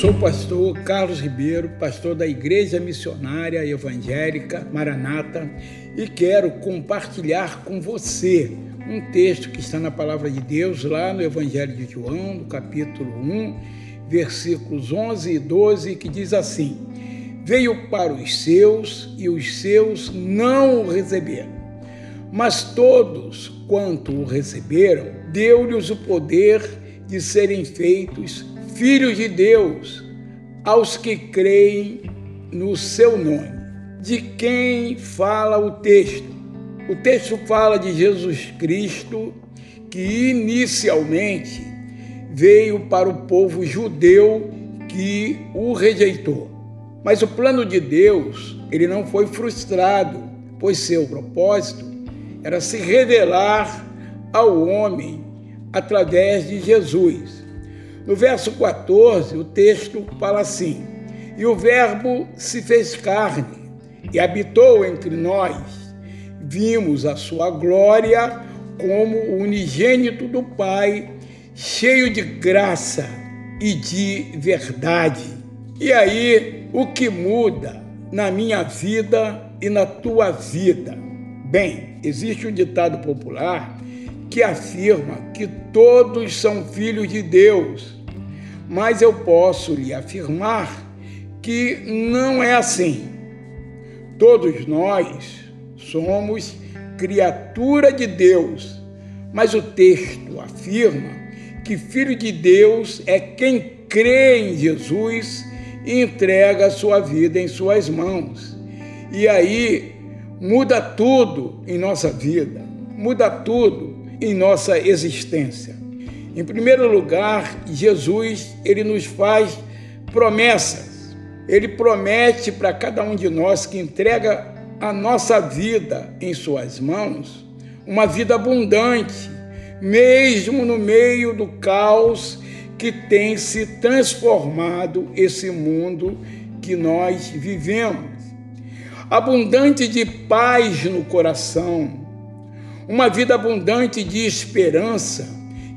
sou o pastor Carlos Ribeiro, pastor da Igreja Missionária Evangélica Maranata, e quero compartilhar com você um texto que está na palavra de Deus, lá no Evangelho de João, no capítulo 1, versículos 11 e 12, que diz assim: Veio para os seus e os seus não o receberam. Mas todos quanto o receberam, deu-lhes o poder de serem feitos filhos de Deus aos que creem no seu nome. De quem fala o texto? O texto fala de Jesus Cristo, que inicialmente veio para o povo judeu que o rejeitou. Mas o plano de Deus, ele não foi frustrado, pois seu propósito era se revelar ao homem através de Jesus. No verso 14, o texto fala assim: E o Verbo se fez carne e habitou entre nós. Vimos a sua glória como unigênito do Pai, cheio de graça e de verdade. E aí, o que muda na minha vida e na tua vida? Bem, existe um ditado popular que afirma que todos são filhos de Deus, mas eu posso lhe afirmar que não é assim. Todos nós somos criatura de Deus, mas o texto afirma que filho de Deus é quem crê em Jesus e entrega sua vida em suas mãos. E aí muda tudo em nossa vida, muda tudo em nossa existência. Em primeiro lugar, Jesus, ele nos faz promessas. Ele promete para cada um de nós que entrega a nossa vida em suas mãos, uma vida abundante, mesmo no meio do caos que tem se transformado esse mundo que nós vivemos. Abundante de paz no coração, uma vida abundante de esperança,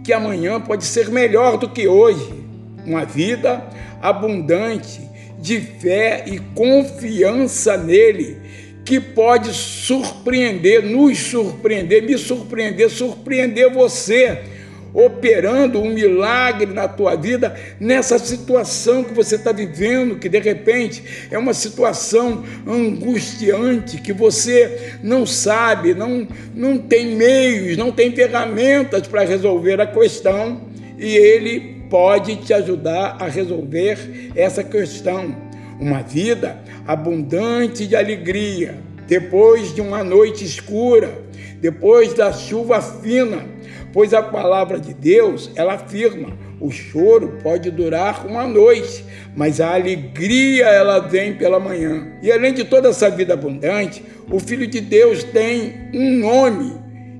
que amanhã pode ser melhor do que hoje. Uma vida abundante de fé e confiança nele, que pode surpreender, nos surpreender, me surpreender, surpreender você operando um milagre na tua vida, nessa situação que você está vivendo, que de repente é uma situação angustiante, que você não sabe, não, não tem meios, não tem ferramentas para resolver a questão, e ele pode te ajudar a resolver essa questão. Uma vida abundante de alegria, depois de uma noite escura, depois da chuva fina, pois a palavra de Deus, ela afirma: o choro pode durar uma noite, mas a alegria ela vem pela manhã. E além de toda essa vida abundante, o Filho de Deus tem um nome,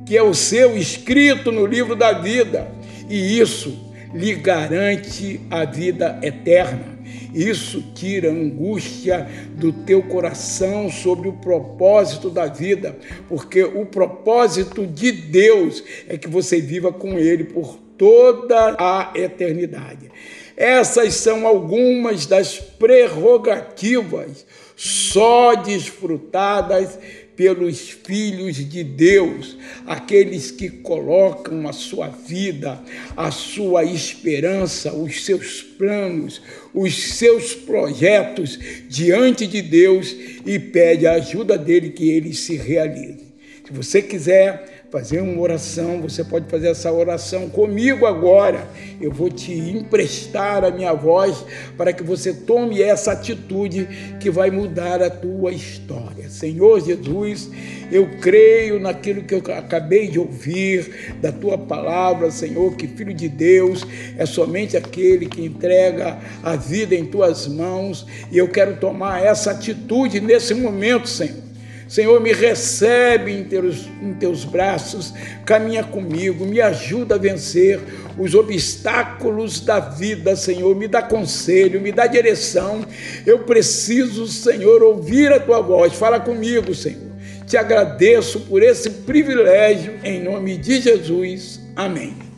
que é o seu escrito no livro da vida, e isso lhe garante a vida eterna. Isso tira a angústia do teu coração sobre o propósito da vida, porque o propósito de Deus é que você viva com Ele por toda a eternidade. Essas são algumas das prerrogativas só desfrutadas pelos filhos de Deus, aqueles que colocam a sua vida, a sua esperança, os seus planos, os seus projetos diante de Deus e pede a ajuda dele que eles se realizem. Se você quiser fazer uma oração, você pode fazer essa oração comigo agora. Eu vou te emprestar a minha voz para que você tome essa atitude que vai mudar a tua história. Senhor Jesus, eu creio naquilo que eu acabei de ouvir da tua palavra, Senhor, que filho de Deus é somente aquele que entrega a vida em tuas mãos, e eu quero tomar essa atitude nesse momento, Senhor Senhor, me recebe em teus, em teus braços, caminha comigo, me ajuda a vencer os obstáculos da vida, Senhor. Me dá conselho, me dá direção. Eu preciso, Senhor, ouvir a tua voz. Fala comigo, Senhor. Te agradeço por esse privilégio, em nome de Jesus. Amém.